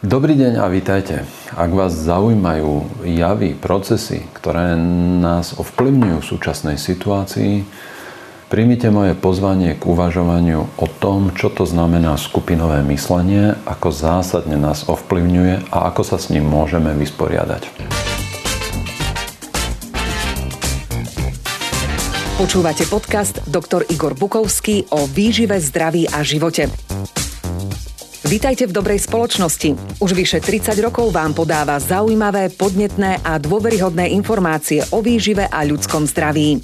Dobrý deň a vítajte. Ak vás zaujímajú javy, procesy, ktoré nás ovplyvňujú v súčasnej situácii, príjmite moje pozvanie k uvažovaniu o tom, čo to znamená skupinové myslenie, ako zásadne nás ovplyvňuje a ako sa s ním môžeme vysporiadať. Počúvate podcast Dr. Igor Bukovský o výžive, zdraví a živote. Vítajte v dobrej spoločnosti. Už vyše 30 rokov vám podáva zaujímavé, podnetné a dôveryhodné informácie o výžive a ľudskom zdraví.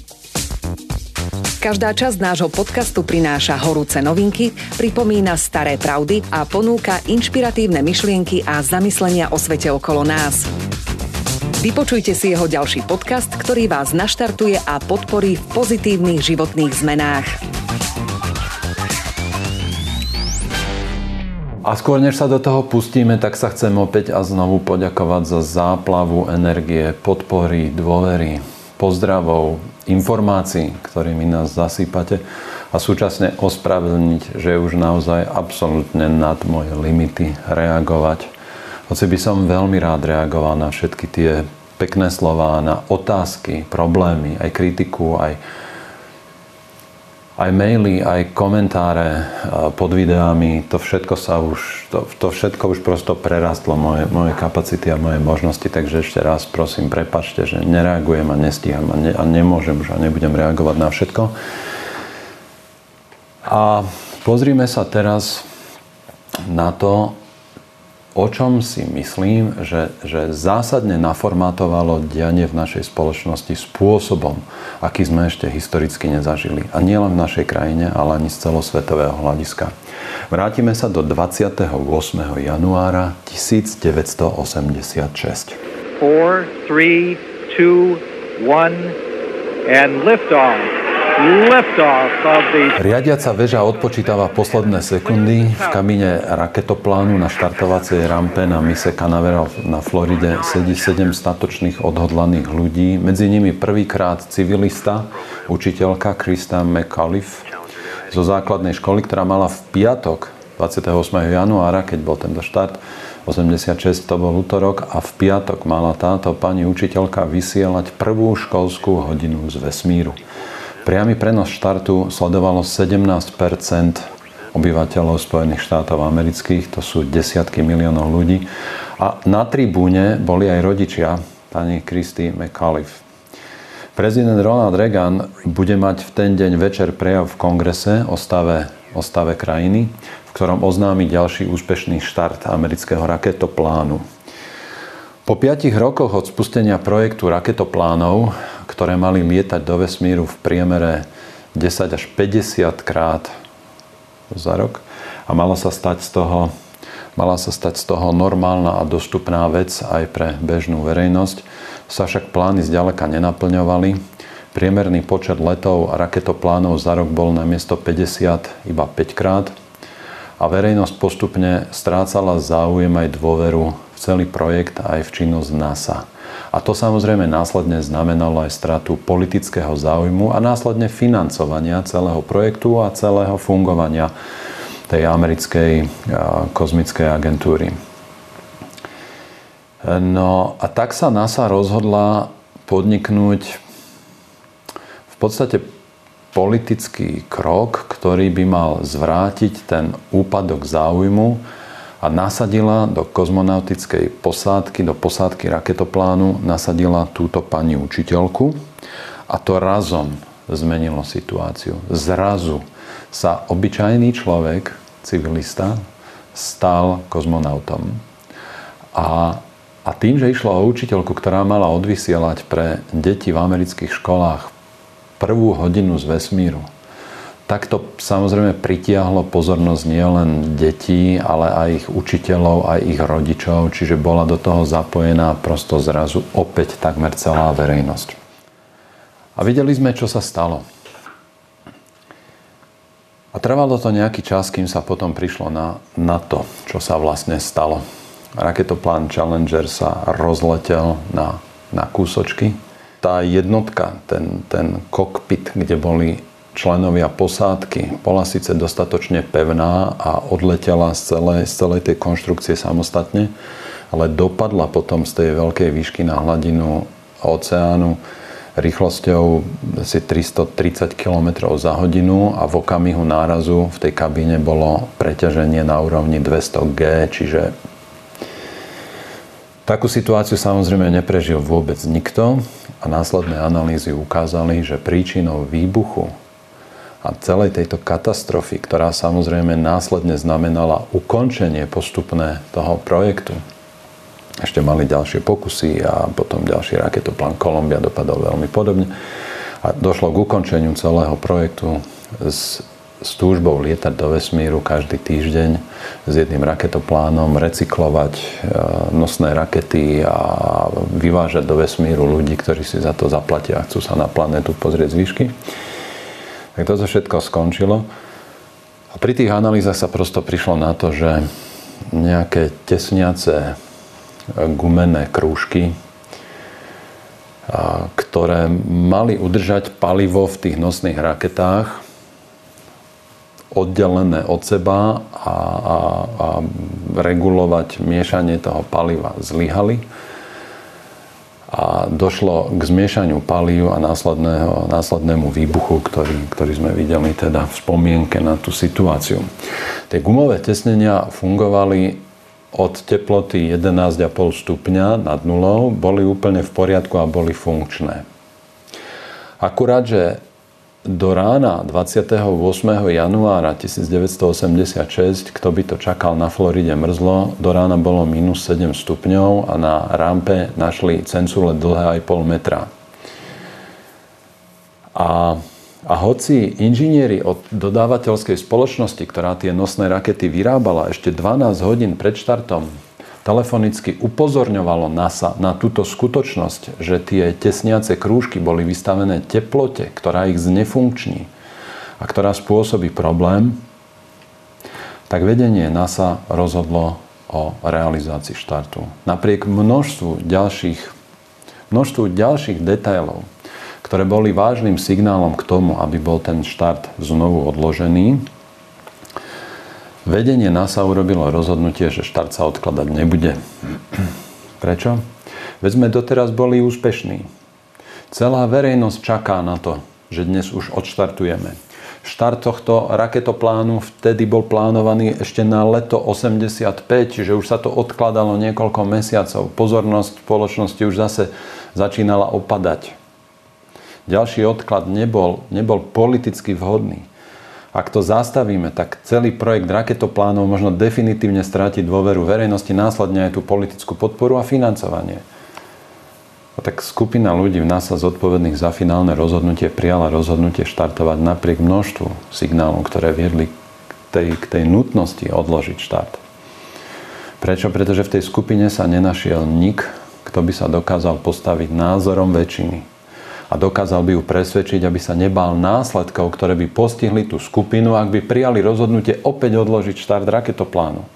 Každá časť nášho podcastu prináša horúce novinky, pripomína staré pravdy a ponúka inšpiratívne myšlienky a zamyslenia o svete okolo nás. Vypočujte si jeho ďalší podcast, ktorý vás naštartuje a podporí v pozitívnych životných zmenách. A skôr než sa do toho pustíme, tak sa chcem opäť a znovu poďakovať za záplavu energie, podpory, dôvery, pozdravov, informácií, ktorými nás zasýpate a súčasne ospravedlniť, že už naozaj absolútne nad moje limity reagovať. Hoci by som veľmi rád reagoval na všetky tie pekné slova, na otázky, problémy, aj kritiku, aj aj maily, aj komentáre pod videami, to všetko sa už, to, to všetko už prosto prerastlo moje, moje kapacity a moje možnosti, takže ešte raz prosím, prepačte, že nereagujem a nestíham a, ne, a nemôžem už a nebudem reagovať na všetko. A pozrime sa teraz na to, o čom si myslím, že, že zásadne naformátovalo dianie v našej spoločnosti spôsobom, aký sme ešte historicky nezažili. A nielen v našej krajine, ale ani z celosvetového hľadiska. Vrátime sa do 28. januára 1986. 4, 3, 2, 1 and lift off. Riadiaca väža odpočítava posledné sekundy. V kamíne raketoplánu na štartovacej rampe na mise Canaveral na Floride sedí sedem statočných odhodlaných ľudí. Medzi nimi prvýkrát civilista, učiteľka Krista McAuliffe zo základnej školy, ktorá mala v piatok 28. januára, keď bol tento štart, 86 to bol útorok a v piatok mala táto pani učiteľka vysielať prvú školskú hodinu z vesmíru. Priamy prenos štartu sledovalo 17 obyvateľov Spojených štátov amerických, to sú desiatky miliónov ľudí. A na tribúne boli aj rodičia pani Christy McAuliffe. Prezident Ronald Reagan bude mať v ten deň večer prejav v kongrese o stave, o stave krajiny, v ktorom oznámi ďalší úspešný štart amerického raketoplánu. Po piatich rokoch od spustenia projektu raketoplánov ktoré mali lietať do vesmíru v priemere 10 až 50 krát za rok a mala sa stať z toho, mala sa stať z toho normálna a dostupná vec aj pre bežnú verejnosť, sa však plány zďaleka nenaplňovali. Priemerný počet letov a raketoplánov za rok bol na miesto 50 iba 5 krát a verejnosť postupne strácala záujem aj dôveru celý projekt aj v činnosť NASA. A to samozrejme následne znamenalo aj stratu politického záujmu a následne financovania celého projektu a celého fungovania tej americkej kozmickej agentúry. No a tak sa NASA rozhodla podniknúť v podstate politický krok, ktorý by mal zvrátiť ten úpadok záujmu a nasadila do kozmonautickej posádky, do posádky raketoplánu, nasadila túto pani učiteľku a to razom zmenilo situáciu. Zrazu sa obyčajný človek, civilista, stal kozmonautom. A, a tým, že išlo o učiteľku, ktorá mala odvysielať pre deti v amerických školách prvú hodinu z vesmíru, tak to samozrejme pritiahlo pozornosť nielen detí, ale aj ich učiteľov, aj ich rodičov, čiže bola do toho zapojená prosto zrazu opäť takmer celá verejnosť. A videli sme, čo sa stalo. A trvalo to nejaký čas, kým sa potom prišlo na, na to, čo sa vlastne stalo. Raketoplán Challenger sa rozletel na, na kúsočky. Tá jednotka, ten, ten kokpit, kde boli členovia posádky. Bola síce dostatočne pevná a odletela z celej, z celej tej konštrukcie samostatne, ale dopadla potom z tej veľkej výšky na hladinu oceánu rýchlosťou asi 330 km za hodinu a v okamihu nárazu v tej kabíne bolo preťaženie na úrovni 200G, čiže takú situáciu samozrejme neprežil vôbec nikto a následné analýzy ukázali, že príčinou výbuchu a celej tejto katastrofy, ktorá samozrejme následne znamenala ukončenie postupné toho projektu, ešte mali ďalšie pokusy a potom ďalší raketoplán Kolumbia dopadol veľmi podobne. A došlo k ukončeniu celého projektu s, s túžbou lietať do vesmíru každý týždeň s jedným raketoplánom, recyklovať e, nosné rakety a vyvážať do vesmíru ľudí, ktorí si za to zaplatia a chcú sa na planetu pozrieť z výšky. Tak toto všetko skončilo. A pri tých analýzach sa prosto prišlo na to, že nejaké tesniace gumené krúžky, ktoré mali udržať palivo v tých nosných raketách oddelené od seba a, a, a regulovať miešanie toho paliva zlyhali a došlo k zmiešaniu palív a následnému výbuchu, ktorý, ktorý sme videli teda v spomienke na tú situáciu. Tie gumové tesnenia fungovali od teploty 11,5 stupňa nad nulou boli úplne v poriadku a boli funkčné. Akurát, že do rána 28. januára 1986, kto by to čakal na Floride mrzlo, do rána bolo minus 7 stupňov a na rampe našli cencule dlhé aj pol metra. A a hoci inžinieri od dodávateľskej spoločnosti, ktorá tie nosné rakety vyrábala ešte 12 hodín pred štartom, telefonicky upozorňovalo NASA na túto skutočnosť, že tie tesniace krúžky boli vystavené teplote, ktorá ich znefunkční a ktorá spôsobí problém, tak vedenie NASA rozhodlo o realizácii štartu. Napriek množstvu ďalších, množstvu ďalších detailov, ktoré boli vážnym signálom k tomu, aby bol ten štart znovu odložený. Vedenie NASA urobilo rozhodnutie, že štart sa odkladať nebude. Prečo? Veď sme doteraz boli úspešní. Celá verejnosť čaká na to, že dnes už odštartujeme. Štart tohto raketoplánu vtedy bol plánovaný ešte na leto 85, čiže už sa to odkladalo niekoľko mesiacov. Pozornosť spoločnosti už zase začínala opadať ďalší odklad nebol, nebol politicky vhodný. Ak to zastavíme, tak celý projekt raketoplánov možno definitívne stráti dôveru verejnosti, následne aj tú politickú podporu a financovanie. A tak skupina ľudí v NASA zodpovedných za finálne rozhodnutie prijala rozhodnutie štartovať napriek množstvu signálov, ktoré viedli k tej, k tej nutnosti odložiť štart. Prečo? Pretože v tej skupine sa nenašiel nik, kto by sa dokázal postaviť názorom väčšiny a dokázal by ju presvedčiť, aby sa nebál následkov, ktoré by postihli tú skupinu, ak by prijali rozhodnutie opäť odložiť štart raketoplánu.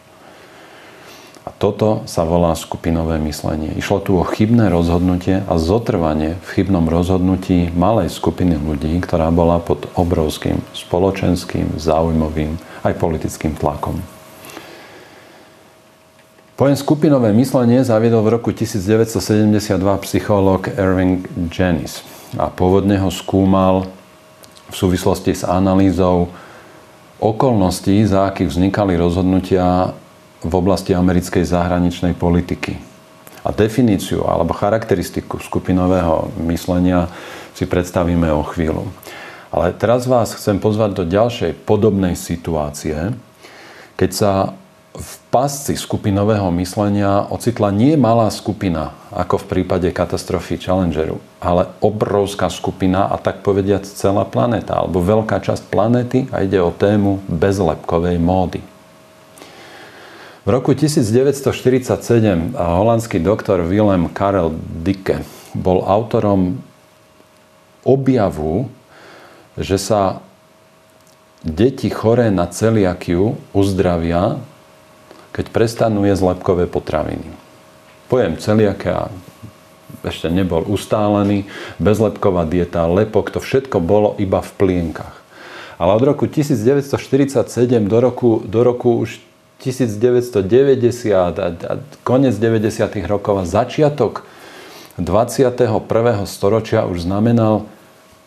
A toto sa volá skupinové myslenie. Išlo tu o chybné rozhodnutie a zotrvanie v chybnom rozhodnutí malej skupiny ľudí, ktorá bola pod obrovským spoločenským, záujmovým aj politickým tlakom. Pojem skupinové myslenie zaviedol v roku 1972 psychológ Irving Janis a pôvodne ho skúmal v súvislosti s analýzou okolností, za akých vznikali rozhodnutia v oblasti americkej zahraničnej politiky. A definíciu alebo charakteristiku skupinového myslenia si predstavíme o chvíľu. Ale teraz vás chcem pozvať do ďalšej podobnej situácie, keď sa v pasci skupinového myslenia ocitla nie malá skupina, ako v prípade katastrofy Challengeru, ale obrovská skupina a tak povediať celá planéta, alebo veľká časť planéty a ide o tému bezlepkovej módy. V roku 1947 holandský doktor Willem Karel Dicke bol autorom objavu, že sa deti choré na celiakiu uzdravia keď prestanú jesť lepkové potraviny. Pojem celiakia ešte nebol ustálený, bezlepková dieta, lepok, to všetko bolo iba v plienkach. Ale od roku 1947 do roku, do roku už 1990 a, a koniec 90. rokov a začiatok 21. storočia už znamenal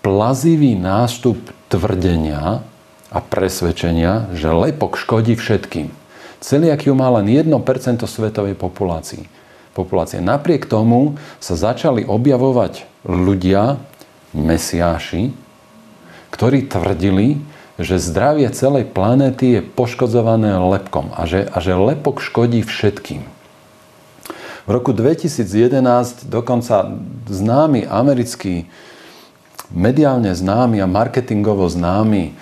plazivý nástup tvrdenia a presvedčenia, že lepok škodí všetkým. Celiakiu má len 1% svetovej populácii. populácie. Napriek tomu sa začali objavovať ľudia, mesiáši, ktorí tvrdili, že zdravie celej planéty je poškodzované lepkom a že, a že lepok škodí všetkým. V roku 2011 dokonca známy americký, mediálne známy a marketingovo známy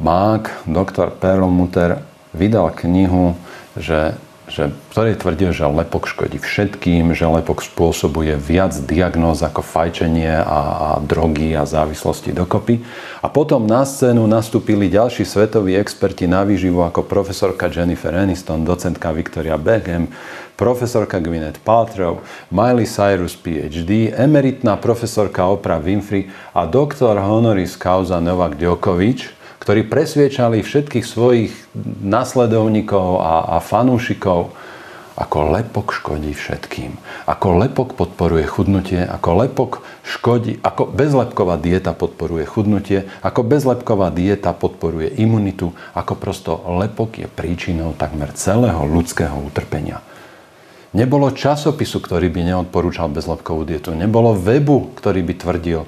mák, doktor Perlmutter, vydal knihu, že že, ktorý tvrdil, že lepok škodí všetkým, že lepok spôsobuje viac diagnóz ako fajčenie a, a drogy a závislosti dokopy. A potom na scénu nastúpili ďalší svetoví experti na výživu ako profesorka Jennifer Aniston, docentka Victoria Beckham, profesorka Gwyneth Paltrow, Miley Cyrus PhD, emeritná profesorka Oprah Winfrey a doktor honoris causa Novak Djokovic, ktorí presviečali všetkých svojich nasledovníkov a, a fanúšikov, ako lepok škodí všetkým. Ako lepok podporuje chudnutie, ako lepok škodí, ako bezlepková dieta podporuje chudnutie, ako bezlepková dieta podporuje imunitu, ako prosto lepok je príčinou takmer celého ľudského utrpenia. Nebolo časopisu, ktorý by neodporúčal bezlepkovú dietu. Nebolo webu, ktorý by tvrdil,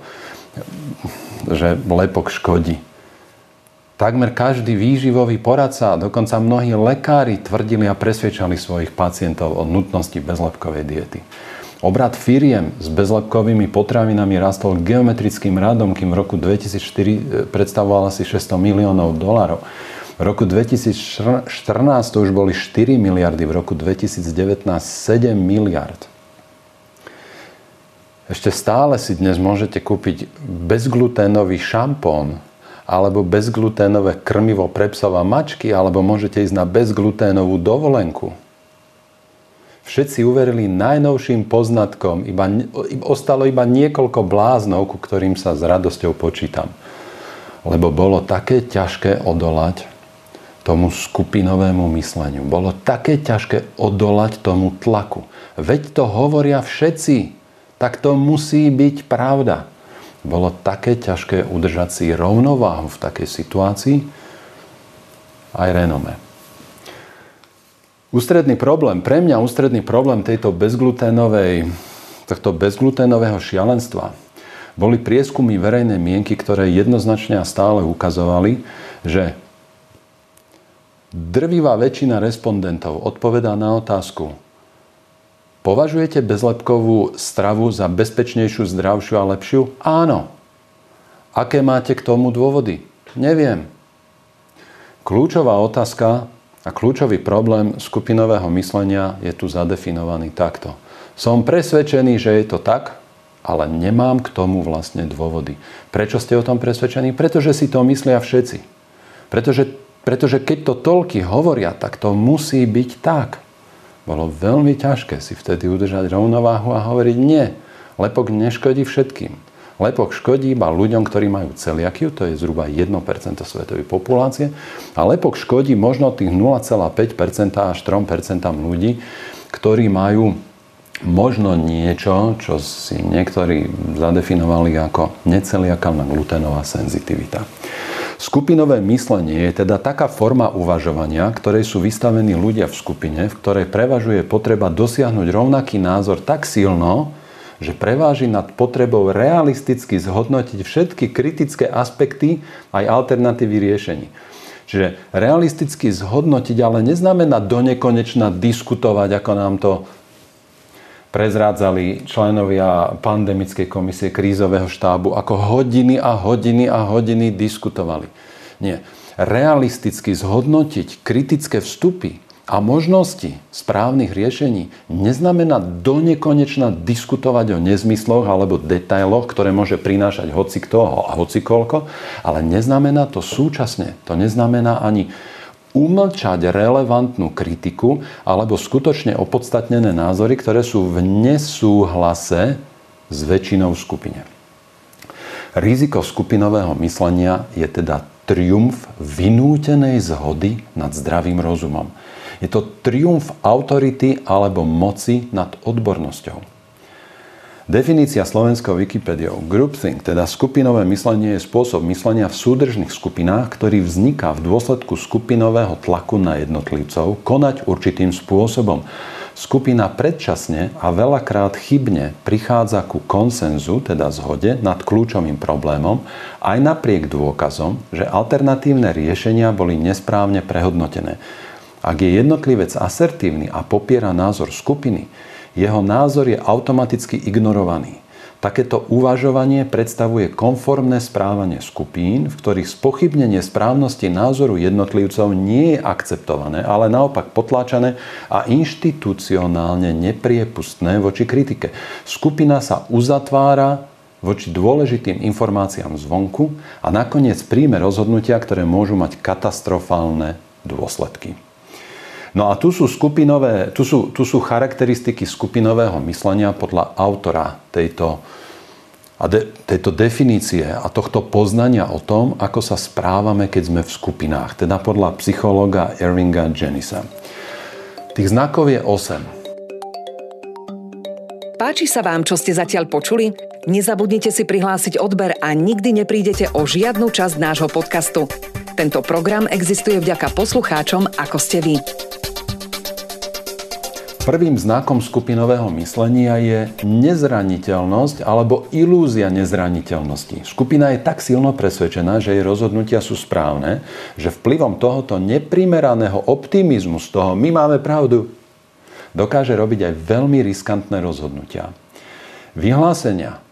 že lepok škodí. Takmer každý výživový poradca, dokonca mnohí lekári tvrdili a presvedčali svojich pacientov o nutnosti bezlepkovej diety. Obrad firiem s bezlepkovými potravinami rastol geometrickým radom, kým v roku 2004 e, predstavoval asi 600 miliónov dolarov. V roku 2014 to už boli 4 miliardy, v roku 2019 7 miliard. Ešte stále si dnes môžete kúpiť bezgluténový šampón alebo bezgluténové krmivo pre psov a mačky, alebo môžete ísť na bezgluténovú dovolenku. Všetci uverili najnovším poznatkom, iba, ostalo iba niekoľko bláznov, ku ktorým sa s radosťou počítam. Lebo bolo také ťažké odolať tomu skupinovému mysleniu. Bolo také ťažké odolať tomu tlaku. Veď to hovoria všetci. Tak to musí byť pravda bolo také ťažké udržať si rovnováhu v takej situácii, aj renome. Ústredný problém, pre mňa ústredný problém tejto bezgluténovej, tohto bezgluténového šialenstva boli prieskumy verejnej mienky, ktoré jednoznačne a stále ukazovali, že drvivá väčšina respondentov odpovedá na otázku, Považujete bezlepkovú stravu za bezpečnejšiu, zdravšiu a lepšiu? Áno. Aké máte k tomu dôvody? Neviem. Kľúčová otázka a kľúčový problém skupinového myslenia je tu zadefinovaný takto. Som presvedčený, že je to tak, ale nemám k tomu vlastne dôvody. Prečo ste o tom presvedčení? Pretože si to myslia všetci. Pretože, pretože keď to toľky hovoria, tak to musí byť tak. Bolo veľmi ťažké si vtedy udržať rovnováhu a hovoriť nie. Lepok neškodí všetkým. Lepok škodí iba ľuďom, ktorí majú celiakiu, to je zhruba 1% svetovej populácie. A lepok škodí možno tých 0,5% až 3% ľudí, ktorí majú možno niečo, čo si niektorí zadefinovali ako neceliakálna gluténová senzitivita. Skupinové myslenie je teda taká forma uvažovania, ktorej sú vystavení ľudia v skupine, v ktorej prevažuje potreba dosiahnuť rovnaký názor tak silno, že preváži nad potrebou realisticky zhodnotiť všetky kritické aspekty aj alternatívy riešení. Čiže realisticky zhodnotiť ale neznamená do nekonečna diskutovať, ako nám to prezrádzali členovia pandemickej komisie krízového štábu, ako hodiny a hodiny a hodiny diskutovali. Nie. Realisticky zhodnotiť kritické vstupy a možnosti správnych riešení neznamená do diskutovať o nezmysloch alebo detailoch, ktoré môže prinášať hoci kto a hoci koľko, ale neznamená to súčasne. To neznamená ani umlčať relevantnú kritiku alebo skutočne opodstatnené názory, ktoré sú v nesúhlase s väčšinou v skupine. Riziko skupinového myslenia je teda triumf vynútenej zhody nad zdravým rozumom. Je to triumf autority alebo moci nad odbornosťou. Definícia slovenského Wikipediou groupthink, teda skupinové myslenie, je spôsob myslenia v súdržných skupinách, ktorý vzniká v dôsledku skupinového tlaku na jednotlivcov konať určitým spôsobom. Skupina predčasne a veľakrát chybne prichádza ku konsenzu, teda zhode, nad kľúčovým problémom, aj napriek dôkazom, že alternatívne riešenia boli nesprávne prehodnotené. Ak je jednotlivec asertívny a popiera názor skupiny, jeho názor je automaticky ignorovaný. Takéto uvažovanie predstavuje konformné správanie skupín, v ktorých spochybnenie správnosti názoru jednotlivcov nie je akceptované, ale naopak potláčané a inštitucionálne nepriepustné voči kritike. Skupina sa uzatvára voči dôležitým informáciám zvonku a nakoniec príjme rozhodnutia, ktoré môžu mať katastrofálne dôsledky. No a tu sú, skupinové, tu sú, tu sú charakteristiky skupinového myslenia podľa autora tejto, a de, tejto definície a tohto poznania o tom, ako sa správame, keď sme v skupinách. Teda podľa psychológa Ervinga Jennisa. Tých znakov je 8. Páči sa vám, čo ste zatiaľ počuli? Nezabudnite si prihlásiť odber a nikdy neprídete o žiadnu časť nášho podcastu. Tento program existuje vďaka poslucháčom, ako ste vy. Prvým znakom skupinového myslenia je nezraniteľnosť alebo ilúzia nezraniteľnosti. Skupina je tak silno presvedčená, že jej rozhodnutia sú správne, že vplyvom tohoto neprimeraného optimizmu z toho my máme pravdu, dokáže robiť aj veľmi riskantné rozhodnutia. Vyhlásenia,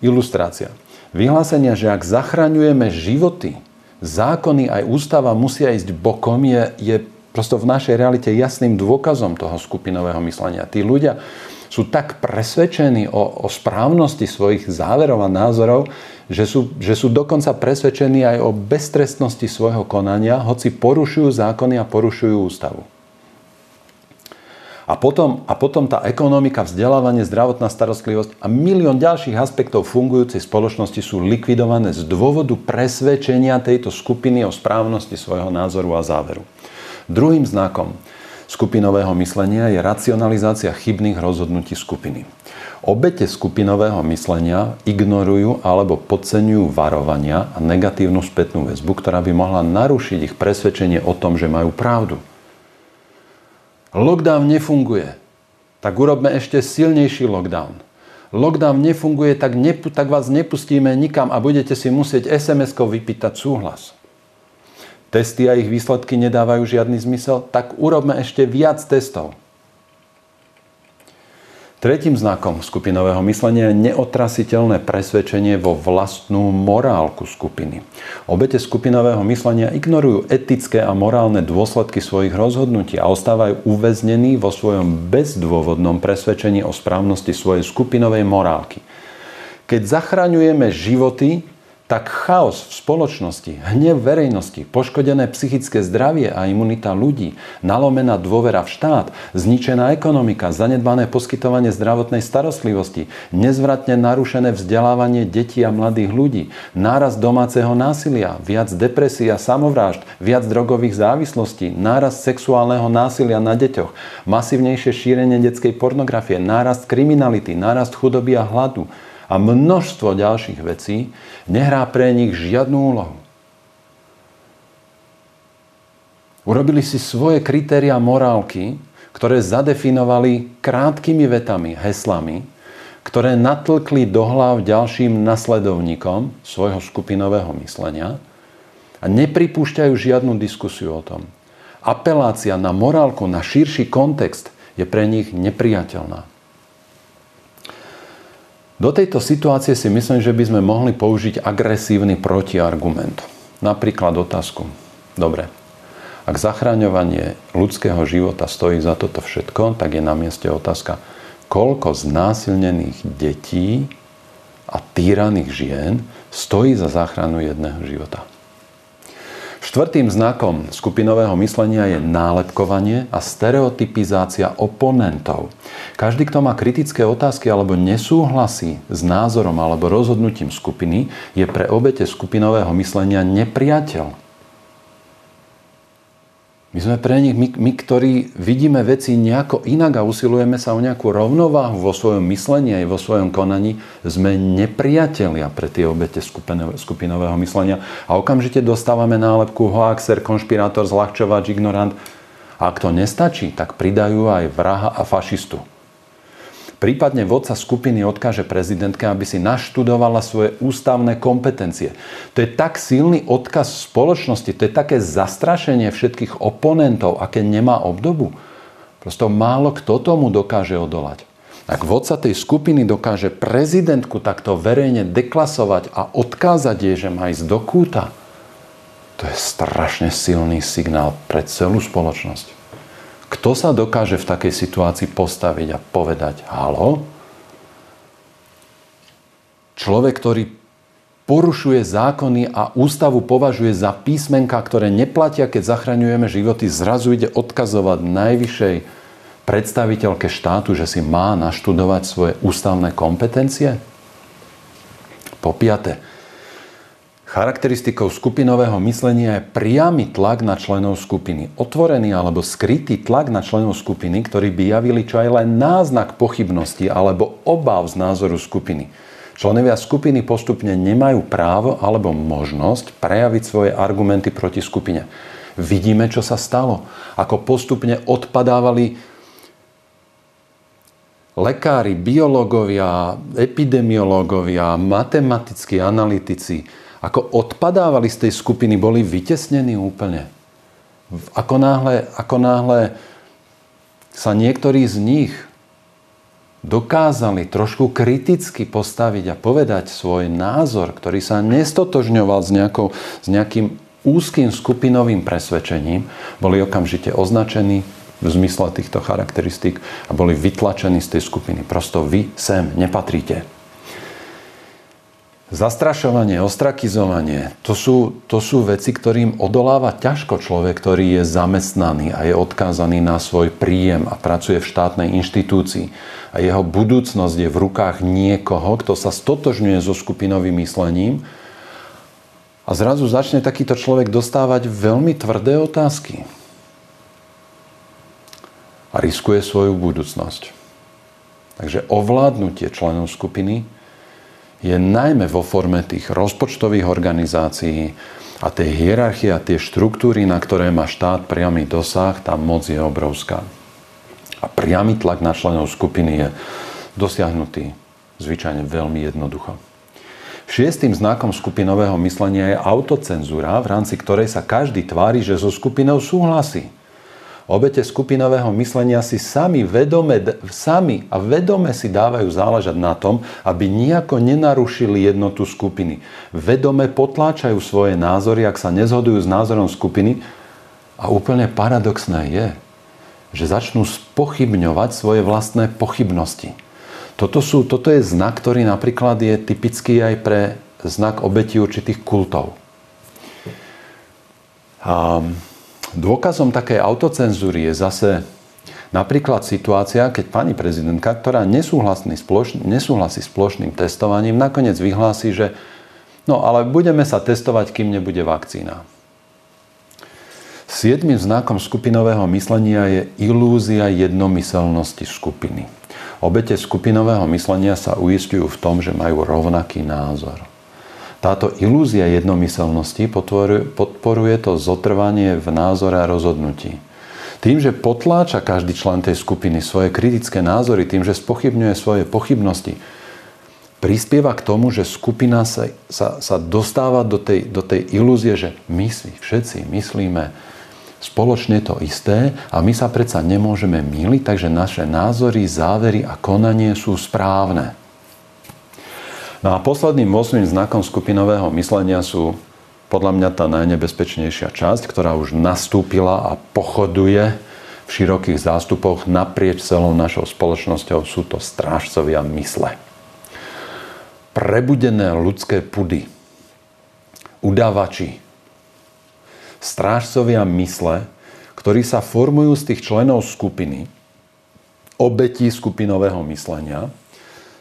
ilustrácia. Vyhlásenia, že ak zachraňujeme životy, zákony aj ústava musia ísť bokom, je, je prosto v našej realite jasným dôkazom toho skupinového myslenia. Tí ľudia sú tak presvedčení o, o správnosti svojich záverov a názorov, že sú, že sú dokonca presvedčení aj o beztrestnosti svojho konania, hoci porušujú zákony a porušujú ústavu. A potom, a potom tá ekonomika, vzdelávanie, zdravotná starostlivosť a milión ďalších aspektov fungujúcej spoločnosti sú likvidované z dôvodu presvedčenia tejto skupiny o správnosti svojho názoru a záveru. Druhým znakom skupinového myslenia je racionalizácia chybných rozhodnutí skupiny. Obete skupinového myslenia ignorujú alebo podceňujú varovania a negatívnu spätnú väzbu, ktorá by mohla narušiť ich presvedčenie o tom, že majú pravdu. Lockdown nefunguje, tak urobme ešte silnejší lockdown. Lockdown nefunguje, tak, nepu, tak vás nepustíme nikam a budete si musieť SMS-kou vypýtať súhlas testy a ich výsledky nedávajú žiadny zmysel, tak urobme ešte viac testov. Tretím znakom skupinového myslenia je neotrasiteľné presvedčenie vo vlastnú morálku skupiny. Obete skupinového myslenia ignorujú etické a morálne dôsledky svojich rozhodnutí a ostávajú uväznení vo svojom bezdôvodnom presvedčení o správnosti svojej skupinovej morálky. Keď zachraňujeme životy, tak chaos v spoločnosti, hnev verejnosti, poškodené psychické zdravie a imunita ľudí, nalomená dôvera v štát, zničená ekonomika, zanedbané poskytovanie zdravotnej starostlivosti, nezvratne narušené vzdelávanie detí a mladých ľudí, náraz domáceho násilia, viac depresí a samovrážd, viac drogových závislostí, náraz sexuálneho násilia na deťoch, masívnejšie šírenie detskej pornografie, nárast kriminality, nárast chudoby a hladu, a množstvo ďalších vecí, nehrá pre nich žiadnu úlohu. Urobili si svoje kritéria morálky, ktoré zadefinovali krátkými vetami, heslami, ktoré natlkli do hlav ďalším nasledovníkom svojho skupinového myslenia a nepripúšťajú žiadnu diskusiu o tom. Apelácia na morálku, na širší kontext je pre nich nepriateľná. Do tejto situácie si myslím, že by sme mohli použiť agresívny protiargument. Napríklad otázku. Dobre, ak zachraňovanie ľudského života stojí za toto všetko, tak je na mieste otázka, koľko znásilnených detí a týraných žien stojí za záchranu jedného života. Štvrtým znakom skupinového myslenia je nálepkovanie a stereotypizácia oponentov. Každý, kto má kritické otázky alebo nesúhlasí s názorom alebo rozhodnutím skupiny, je pre obete skupinového myslenia nepriateľ. My sme pre nich, my, my, ktorí vidíme veci nejako inak a usilujeme sa o nejakú rovnováhu vo svojom myslení aj vo svojom konaní, sme nepriatelia pre tie obete skupinového myslenia a okamžite dostávame nálepku hoaxer, konšpirátor, zľahčovač, ignorant. A ak to nestačí, tak pridajú aj vraha a fašistu. Prípadne vodca skupiny odkáže prezidentke, aby si naštudovala svoje ústavné kompetencie. To je tak silný odkaz spoločnosti, to je také zastrašenie všetkých oponentov, aké nemá obdobu. Prosto málo kto tomu dokáže odolať. Ak vodca tej skupiny dokáže prezidentku takto verejne deklasovať a odkázať jej, že má ísť do kúta, to je strašne silný signál pre celú spoločnosť. Kto sa dokáže v takej situácii postaviť a povedať halo? Človek, ktorý porušuje zákony a ústavu považuje za písmenka, ktoré neplatia, keď zachraňujeme životy, zrazu ide odkazovať najvyššej predstaviteľke štátu, že si má naštudovať svoje ústavné kompetencie? Po piate, Charakteristikou skupinového myslenia je priamy tlak na členov skupiny. Otvorený alebo skrytý tlak na členov skupiny, ktorí by javili čo aj len náznak pochybnosti alebo obav z názoru skupiny. Členovia skupiny postupne nemajú právo alebo možnosť prejaviť svoje argumenty proti skupine. Vidíme, čo sa stalo. Ako postupne odpadávali lekári, biológovia, epidemiológovia, matematickí analytici, ako odpadávali z tej skupiny, boli vytesnení úplne. Ako náhle, ako náhle sa niektorí z nich dokázali trošku kriticky postaviť a povedať svoj názor, ktorý sa nestotožňoval s, nejakou, s nejakým úzkým skupinovým presvedčením, boli okamžite označení v zmysle týchto charakteristík a boli vytlačení z tej skupiny. Prosto vy sem nepatríte. Zastrašovanie, ostrakizovanie, to sú, to sú veci, ktorým odoláva ťažko človek, ktorý je zamestnaný a je odkázaný na svoj príjem a pracuje v štátnej inštitúcii. A jeho budúcnosť je v rukách niekoho, kto sa stotožňuje so skupinovým myslením a zrazu začne takýto človek dostávať veľmi tvrdé otázky. A riskuje svoju budúcnosť. Takže ovládnutie členov skupiny je najmä vo forme tých rozpočtových organizácií a tej hierarchie a tie štruktúry, na ktoré má štát priamy dosah, tá moc je obrovská. A priamy tlak na členov skupiny je dosiahnutý zvyčajne veľmi jednoducho. Šiestým znakom skupinového myslenia je autocenzúra, v rámci ktorej sa každý tvári, že so skupinou súhlasí. Obete skupinového myslenia si sami, vedome, sami a vedome si dávajú záležať na tom, aby nejako nenarušili jednotu skupiny. Vedome potláčajú svoje názory, ak sa nezhodujú s názorom skupiny. A úplne paradoxné je, že začnú spochybňovať svoje vlastné pochybnosti. Toto, sú, toto je znak, ktorý napríklad je typický aj pre znak obeti určitých kultov. Um, Dôkazom takej autocenzúry je zase napríklad situácia, keď pani prezidentka, ktorá nesúhlasí, s plošným testovaním, nakoniec vyhlási, že no ale budeme sa testovať, kým nebude vakcína. Siedmým znakom skupinového myslenia je ilúzia jednomyselnosti skupiny. Obete skupinového myslenia sa uistujú v tom, že majú rovnaký názor. Táto ilúzia jednomyselnosti podporuje to zotrvanie v názore a rozhodnutí. Tým, že potláča každý člen tej skupiny svoje kritické názory, tým, že spochybňuje svoje pochybnosti, prispieva k tomu, že skupina sa, sa, sa dostáva do tej, do tej ilúzie, že my si všetci myslíme spoločne to isté a my sa predsa nemôžeme míliť, takže naše názory, závery a konanie sú správne. No a posledným 8 znakom skupinového myslenia sú podľa mňa tá najnebezpečnejšia časť, ktorá už nastúpila a pochoduje v širokých zástupoch naprieč celou našou spoločnosťou. Sú to strážcovia mysle. Prebudené ľudské pudy, udavači, strážcovia mysle, ktorí sa formujú z tých členov skupiny, obetí skupinového myslenia,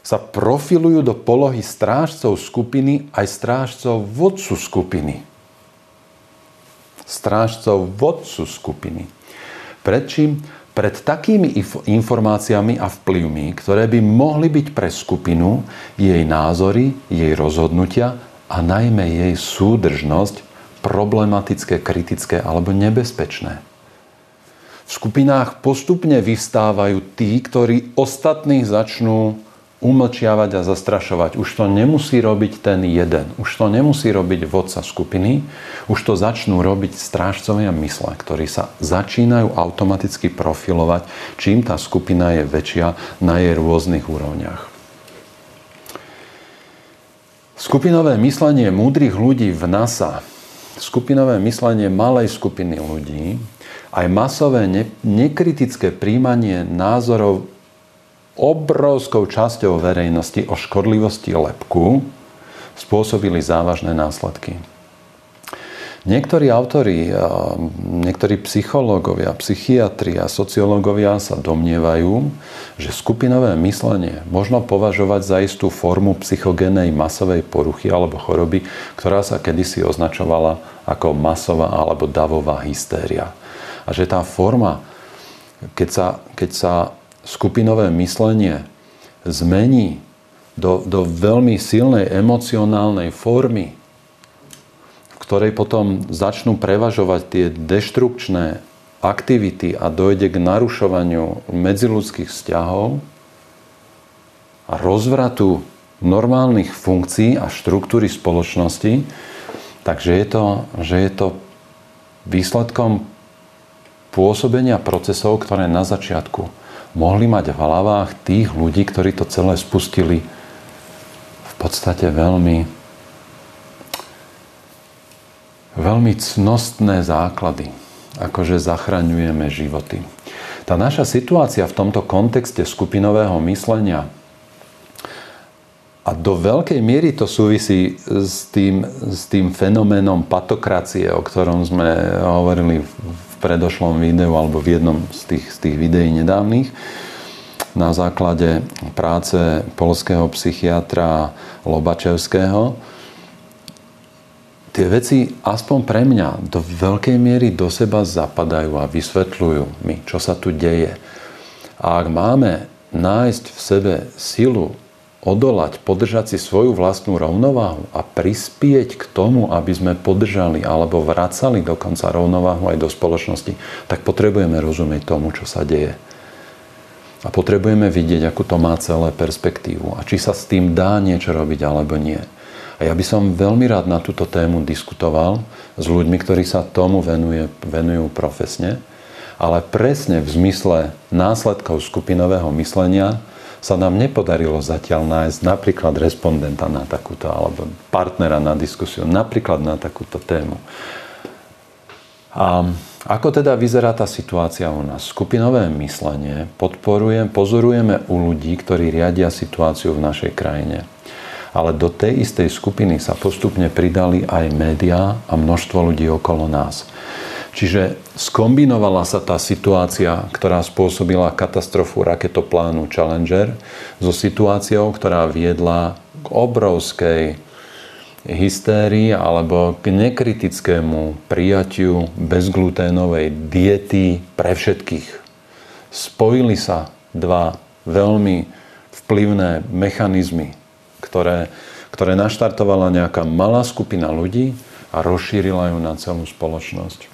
sa profilujú do polohy strážcov skupiny aj strážcov vodcu skupiny. Strážcov vodcu skupiny. Prečím? Pred takými informáciami a vplyvmi, ktoré by mohli byť pre skupinu, jej názory, jej rozhodnutia a najmä jej súdržnosť problematické, kritické alebo nebezpečné. V skupinách postupne vystávajú tí, ktorí ostatných začnú umlčiavať a zastrašovať. Už to nemusí robiť ten jeden. Už to nemusí robiť vodca skupiny. Už to začnú robiť strážcovia mysle, ktorí sa začínajú automaticky profilovať, čím tá skupina je väčšia na jej rôznych úrovniach. Skupinové myslenie múdrych ľudí v NASA, skupinové myslenie malej skupiny ľudí, aj masové nekritické príjmanie názorov obrovskou časťou verejnosti o škodlivosti lepku spôsobili závažné následky. Niektorí autori, niektorí psychológovia, psychiatri a sociológovia sa domnievajú, že skupinové myslenie možno považovať za istú formu psychogénej masovej poruchy alebo choroby, ktorá sa kedysi označovala ako masová alebo davová hystéria. A že tá forma, keď sa, keď sa skupinové myslenie zmení do, do veľmi silnej emocionálnej formy, v ktorej potom začnú prevažovať tie deštrukčné aktivity a dojde k narušovaniu medziludských vzťahov a rozvratu normálnych funkcií a štruktúry spoločnosti, takže je to, že je to výsledkom pôsobenia procesov, ktoré na začiatku mohli mať v hlavách tých ľudí, ktorí to celé spustili v podstate veľmi veľmi cnostné základy, akože zachraňujeme životy. Tá naša situácia v tomto kontexte skupinového myslenia a do veľkej miery to súvisí s tým, s tým fenoménom patokracie, o ktorom sme hovorili v predošlom videu alebo v jednom z tých, z tých videí nedávnych na základe práce polského psychiatra Lobačevského. Tie veci aspoň pre mňa do veľkej miery do seba zapadajú a vysvetľujú mi, čo sa tu deje. A ak máme nájsť v sebe silu odolať, podržať si svoju vlastnú rovnováhu a prispieť k tomu, aby sme podržali alebo vracali dokonca rovnováhu aj do spoločnosti, tak potrebujeme rozumieť tomu, čo sa deje. A potrebujeme vidieť, ako to má celé perspektívu a či sa s tým dá niečo robiť alebo nie. A ja by som veľmi rád na túto tému diskutoval s ľuďmi, ktorí sa tomu venuje, venujú profesne, ale presne v zmysle následkov skupinového myslenia, sa nám nepodarilo zatiaľ nájsť napríklad respondenta na takúto, alebo partnera na diskusiu, napríklad na takúto tému. A ako teda vyzerá tá situácia u nás? Skupinové myslenie podporujem, pozorujeme u ľudí, ktorí riadia situáciu v našej krajine. Ale do tej istej skupiny sa postupne pridali aj médiá a množstvo ľudí okolo nás. Čiže skombinovala sa tá situácia, ktorá spôsobila katastrofu raketoplánu Challenger so situáciou, ktorá viedla k obrovskej hystérii alebo k nekritickému prijatiu bezgluténovej diety pre všetkých. Spojili sa dva veľmi vplyvné mechanizmy, ktoré, ktoré naštartovala nejaká malá skupina ľudí a rozšírila ju na celú spoločnosť.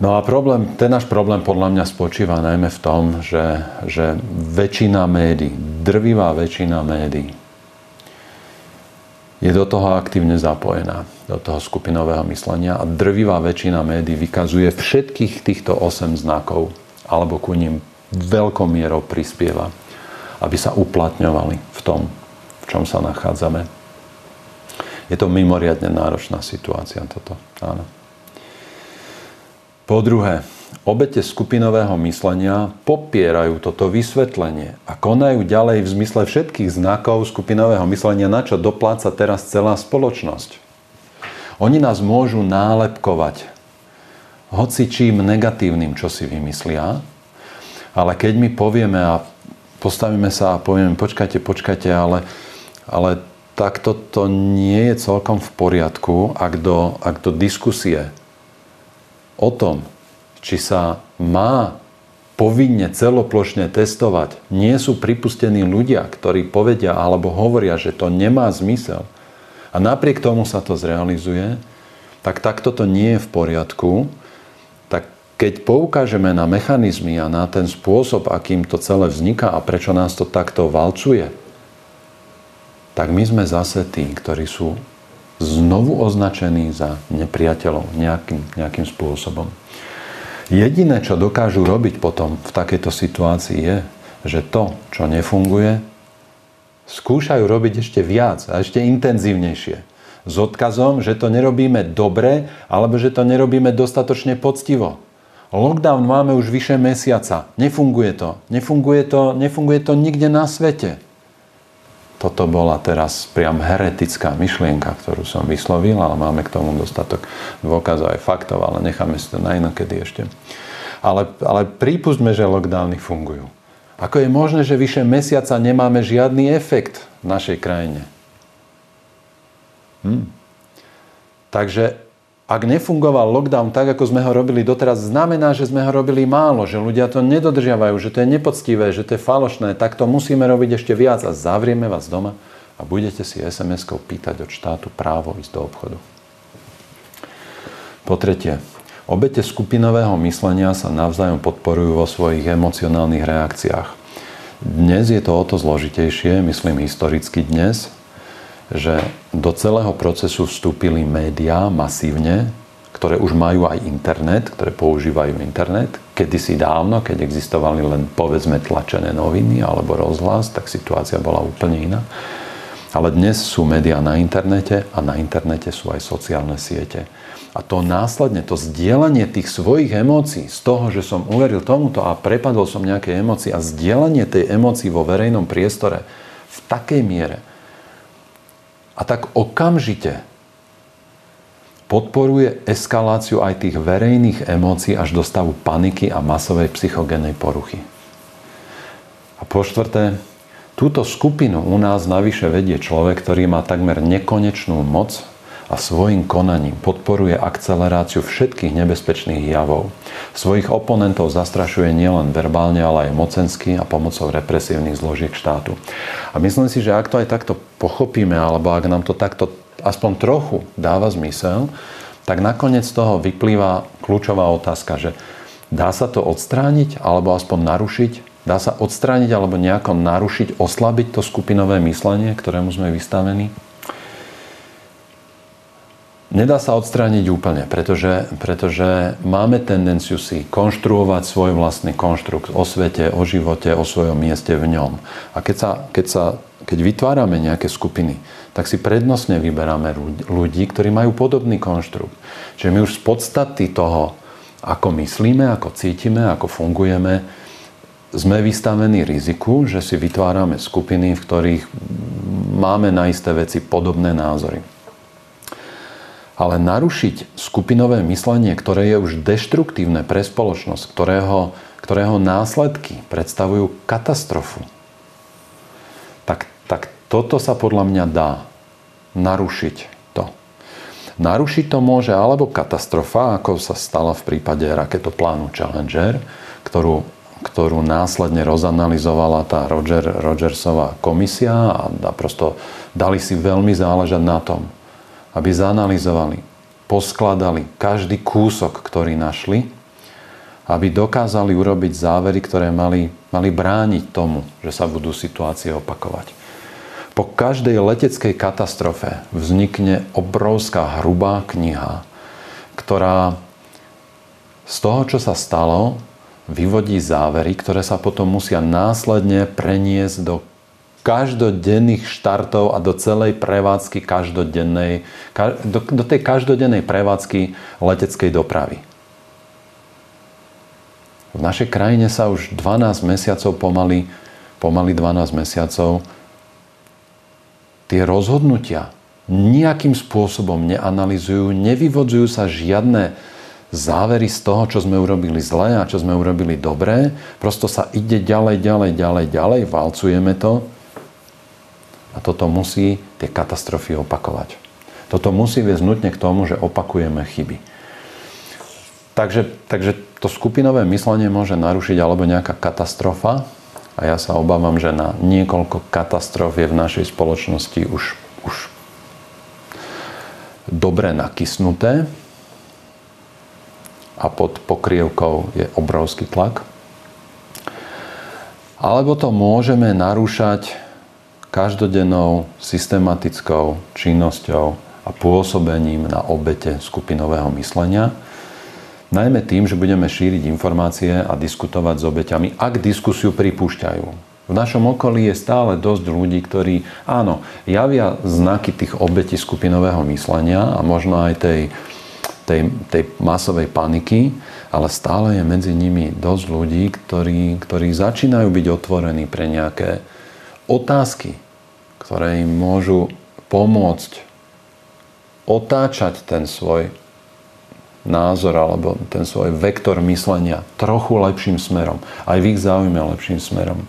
No a problém, ten náš problém podľa mňa spočíva najmä v tom, že, že väčšina médií, drvivá väčšina médií je do toho aktívne zapojená, do toho skupinového myslenia a drvivá väčšina médií vykazuje všetkých týchto 8 znakov alebo ku ním veľkou mierou prispieva, aby sa uplatňovali v tom, v čom sa nachádzame. Je to mimoriadne náročná situácia toto. Áno. Po druhé, obete skupinového myslenia popierajú toto vysvetlenie a konajú ďalej v zmysle všetkých znakov skupinového myslenia, na čo dopláca teraz celá spoločnosť. Oni nás môžu nálepkovať hoci čím negatívnym, čo si vymyslia, ale keď my povieme a postavíme sa a povieme, počkajte, počkajte, ale, ale takto to nie je celkom v poriadku, ak do, ak do diskusie o tom, či sa má povinne celoplošne testovať, nie sú pripustení ľudia, ktorí povedia alebo hovoria, že to nemá zmysel a napriek tomu sa to zrealizuje, tak takto to nie je v poriadku. Tak keď poukážeme na mechanizmy a na ten spôsob, akým to celé vzniká a prečo nás to takto valcuje, tak my sme zase tí, ktorí sú znovu označení za nepriateľov nejakým, nejakým spôsobom. Jediné, čo dokážu robiť potom v takejto situácii je, že to, čo nefunguje, skúšajú robiť ešte viac a ešte intenzívnejšie. S odkazom, že to nerobíme dobre alebo že to nerobíme dostatočne poctivo. Lockdown máme už vyše mesiaca. Nefunguje to. Nefunguje to, nefunguje to nikde na svete. Toto bola teraz priam heretická myšlienka, ktorú som vyslovil, ale máme k tomu dostatok dôkazov aj faktov, ale necháme si to na inokedy ešte. Ale, ale prípustme, že lockdowny fungujú. Ako je možné, že vyše mesiaca nemáme žiadny efekt v našej krajine? Hm. Takže ak nefungoval lockdown tak, ako sme ho robili doteraz, znamená, že sme ho robili málo, že ľudia to nedodržiavajú, že to je nepoctivé, že to je falošné, tak to musíme robiť ešte viac a zavrieme vás doma a budete si SMS-kou pýtať od štátu právo ísť do obchodu. Po tretie, obete skupinového myslenia sa navzájom podporujú vo svojich emocionálnych reakciách. Dnes je to o to zložitejšie, myslím historicky dnes, že do celého procesu vstúpili médiá masívne, ktoré už majú aj internet, ktoré používajú internet. Kedysi dávno, keď existovali len povedzme tlačené noviny alebo rozhlas, tak situácia bola úplne iná. Ale dnes sú médiá na internete a na internete sú aj sociálne siete. A to následne, to zdieľanie tých svojich emócií, z toho, že som uveril tomuto a prepadol som nejaké emócie a zdieľanie tej emócií vo verejnom priestore v takej miere, a tak okamžite podporuje eskaláciu aj tých verejných emócií až do stavu paniky a masovej psychogénnej poruchy. A po štvrté, túto skupinu u nás navyše vedie človek, ktorý má takmer nekonečnú moc a svojim konaním podporuje akceleráciu všetkých nebezpečných javov. Svojich oponentov zastrašuje nielen verbálne, ale aj mocensky a pomocou represívnych zložiek štátu. A myslím si, že ak to aj takto pochopíme, alebo ak nám to takto aspoň trochu dáva zmysel, tak nakoniec z toho vyplýva kľúčová otázka, že dá sa to odstrániť alebo aspoň narušiť? Dá sa odstrániť alebo nejako narušiť, oslabiť to skupinové myslenie, ktorému sme vystavení? Nedá sa odstrániť úplne, pretože, pretože máme tendenciu si konštruovať svoj vlastný konštrukt o svete, o živote, o svojom mieste v ňom. A keď, sa, keď, sa, keď vytvárame nejaké skupiny, tak si prednostne vyberáme ľudí, ktorí majú podobný konštrukt. Čiže my už z podstaty toho, ako myslíme, ako cítime, ako fungujeme, sme vystavení riziku, že si vytvárame skupiny, v ktorých máme na isté veci podobné názory. Ale narušiť skupinové myslenie, ktoré je už deštruktívne pre spoločnosť, ktorého, ktorého následky predstavujú katastrofu, toto sa podľa mňa dá narušiť to. Narušiť to môže alebo katastrofa, ako sa stala v prípade raketoplánu Challenger, ktorú, ktorú následne rozanalizovala tá Roger, Rogersová komisia a, a prosto dali si veľmi záležať na tom, aby zanalizovali, poskladali každý kúsok, ktorý našli, aby dokázali urobiť závery, ktoré mali, mali brániť tomu, že sa budú situácie opakovať. Po každej leteckej katastrofe vznikne obrovská hrubá kniha, ktorá z toho, čo sa stalo, vyvodí závery, ktoré sa potom musia následne preniesť do každodenných štartov a do celej prevádzky každodennej, do, do tej každodennej prevádzky leteckej dopravy. V našej krajine sa už 12 mesiacov pomaly, pomaly 12 mesiacov tie rozhodnutia nejakým spôsobom neanalizujú, nevyvodzujú sa žiadne závery z toho, čo sme urobili zle a čo sme urobili dobré. Prosto sa ide ďalej, ďalej, ďalej, ďalej, valcujeme to a toto musí tie katastrofy opakovať. Toto musí viesť nutne k tomu, že opakujeme chyby. Takže, takže to skupinové myslenie môže narušiť alebo nejaká katastrofa a ja sa obávam, že na niekoľko katastrof je v našej spoločnosti už, už dobre nakysnuté a pod pokrievkou je obrovský tlak. Alebo to môžeme narúšať každodennou systematickou činnosťou a pôsobením na obete skupinového myslenia. Najmä tým, že budeme šíriť informácie a diskutovať s obeťami, ak diskusiu pripúšťajú. V našom okolí je stále dosť ľudí, ktorí, áno, javia znaky tých obetí skupinového myslenia a možno aj tej tej, tej masovej paniky, ale stále je medzi nimi dosť ľudí, ktorí, ktorí začínajú byť otvorení pre nejaké otázky, ktoré im môžu pomôcť otáčať ten svoj názor alebo ten svoj vektor myslenia trochu lepším smerom. Aj v ich záujme lepším smerom.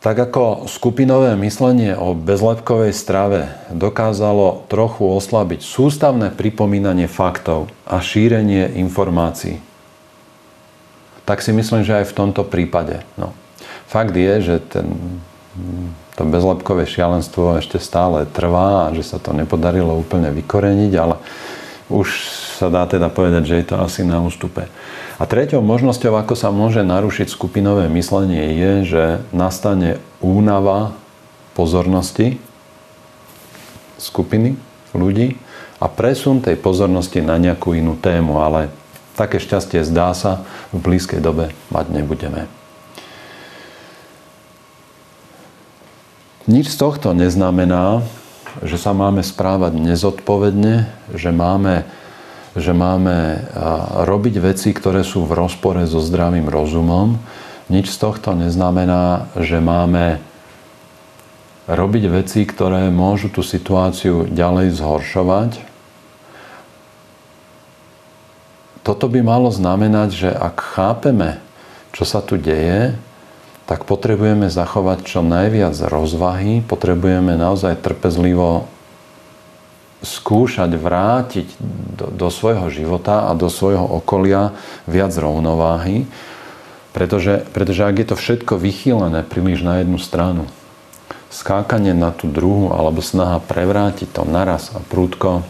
Tak ako skupinové myslenie o bezlepkovej strave dokázalo trochu oslabiť sústavné pripomínanie faktov a šírenie informácií, tak si myslím, že aj v tomto prípade. No. Fakt je, že ten, to bezlepkové šialenstvo ešte stále trvá a že sa to nepodarilo úplne vykoreniť, ale už sa dá teda povedať, že je to asi na ústupe. A treťou možnosťou, ako sa môže narušiť skupinové myslenie, je, že nastane únava pozornosti skupiny ľudí a presun tej pozornosti na nejakú inú tému, ale také šťastie zdá sa v blízkej dobe mať nebudeme. Nič z tohto neznamená, že sa máme správať nezodpovedne, že máme že máme robiť veci, ktoré sú v rozpore so zdravým rozumom. Nič z tohto neznamená, že máme robiť veci, ktoré môžu tú situáciu ďalej zhoršovať. Toto by malo znamenať, že ak chápeme, čo sa tu deje, tak potrebujeme zachovať čo najviac rozvahy, potrebujeme naozaj trpezlivo skúšať vrátiť do, do svojho života a do svojho okolia viac rovnováhy, pretože, pretože ak je to všetko vychýlené príliš na jednu stranu, skákanie na tú druhú alebo snaha prevrátiť to naraz a prúdko,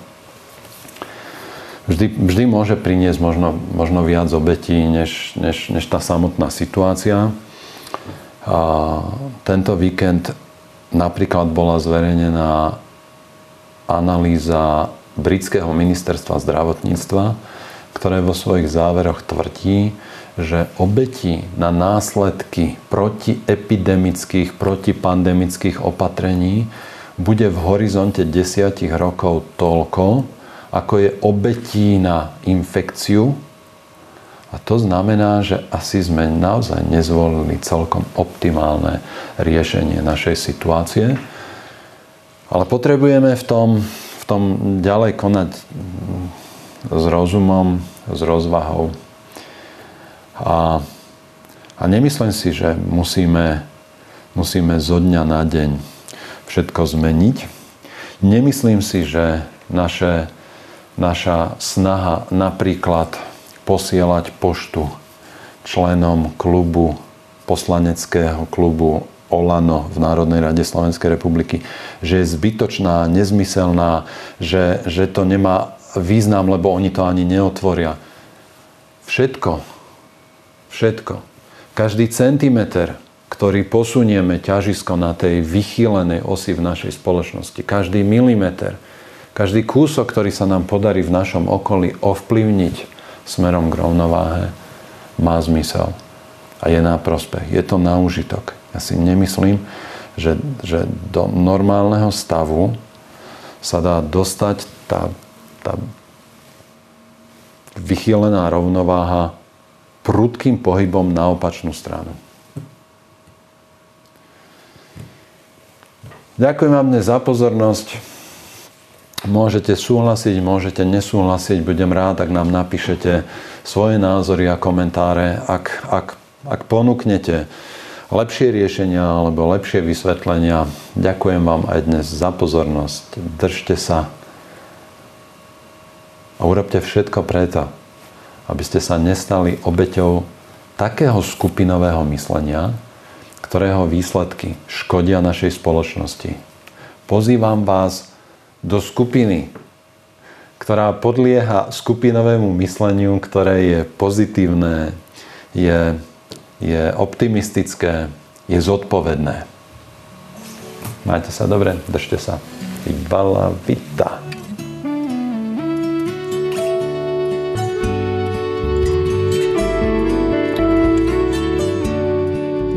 vždy, vždy môže priniesť možno, možno viac obetí, než, než, než tá samotná situácia. A tento víkend napríklad bola zverejnená analýza britského ministerstva zdravotníctva, ktoré vo svojich záveroch tvrdí, že obeti na následky protiepidemických, protipandemických opatrení bude v horizonte desiatich rokov toľko, ako je obetí na infekciu. A to znamená, že asi sme naozaj nezvolili celkom optimálne riešenie našej situácie. Ale potrebujeme v tom, v tom ďalej konať s rozumom, s rozvahou. A, a nemyslím si, že musíme, musíme zo dňa na deň všetko zmeniť. Nemyslím si, že naše, naša snaha napríklad posielať poštu členom klubu, poslaneckého klubu Olano v Národnej rade Slovenskej republiky, že je zbytočná, nezmyselná, že, že to nemá význam, lebo oni to ani neotvoria. Všetko, všetko, každý centimeter, ktorý posunieme ťažisko na tej vychýlenej osi v našej spoločnosti, každý milimeter, každý kúsok, ktorý sa nám podarí v našom okolí ovplyvniť smerom k rovnováhe, má zmysel a je na prospech. Je to na užitok. Ja si nemyslím, že, že do normálneho stavu sa dá dostať tá, tá vychýlená rovnováha prudkým pohybom na opačnú stranu. Ďakujem vám dnes za pozornosť. Môžete súhlasiť, môžete nesúhlasiť. Budem rád, ak nám napíšete svoje názory a komentáre. Ak, ak, ak ponúknete lepšie riešenia alebo lepšie vysvetlenia. Ďakujem vám aj dnes za pozornosť. Držte sa a urobte všetko preto, aby ste sa nestali obeťou takého skupinového myslenia, ktorého výsledky škodia našej spoločnosti. Pozývam vás do skupiny, ktorá podlieha skupinovému mysleniu, ktoré je pozitívne, je, je optimistické, je zodpovedné. Majte sa dobre, držte sa. Ibala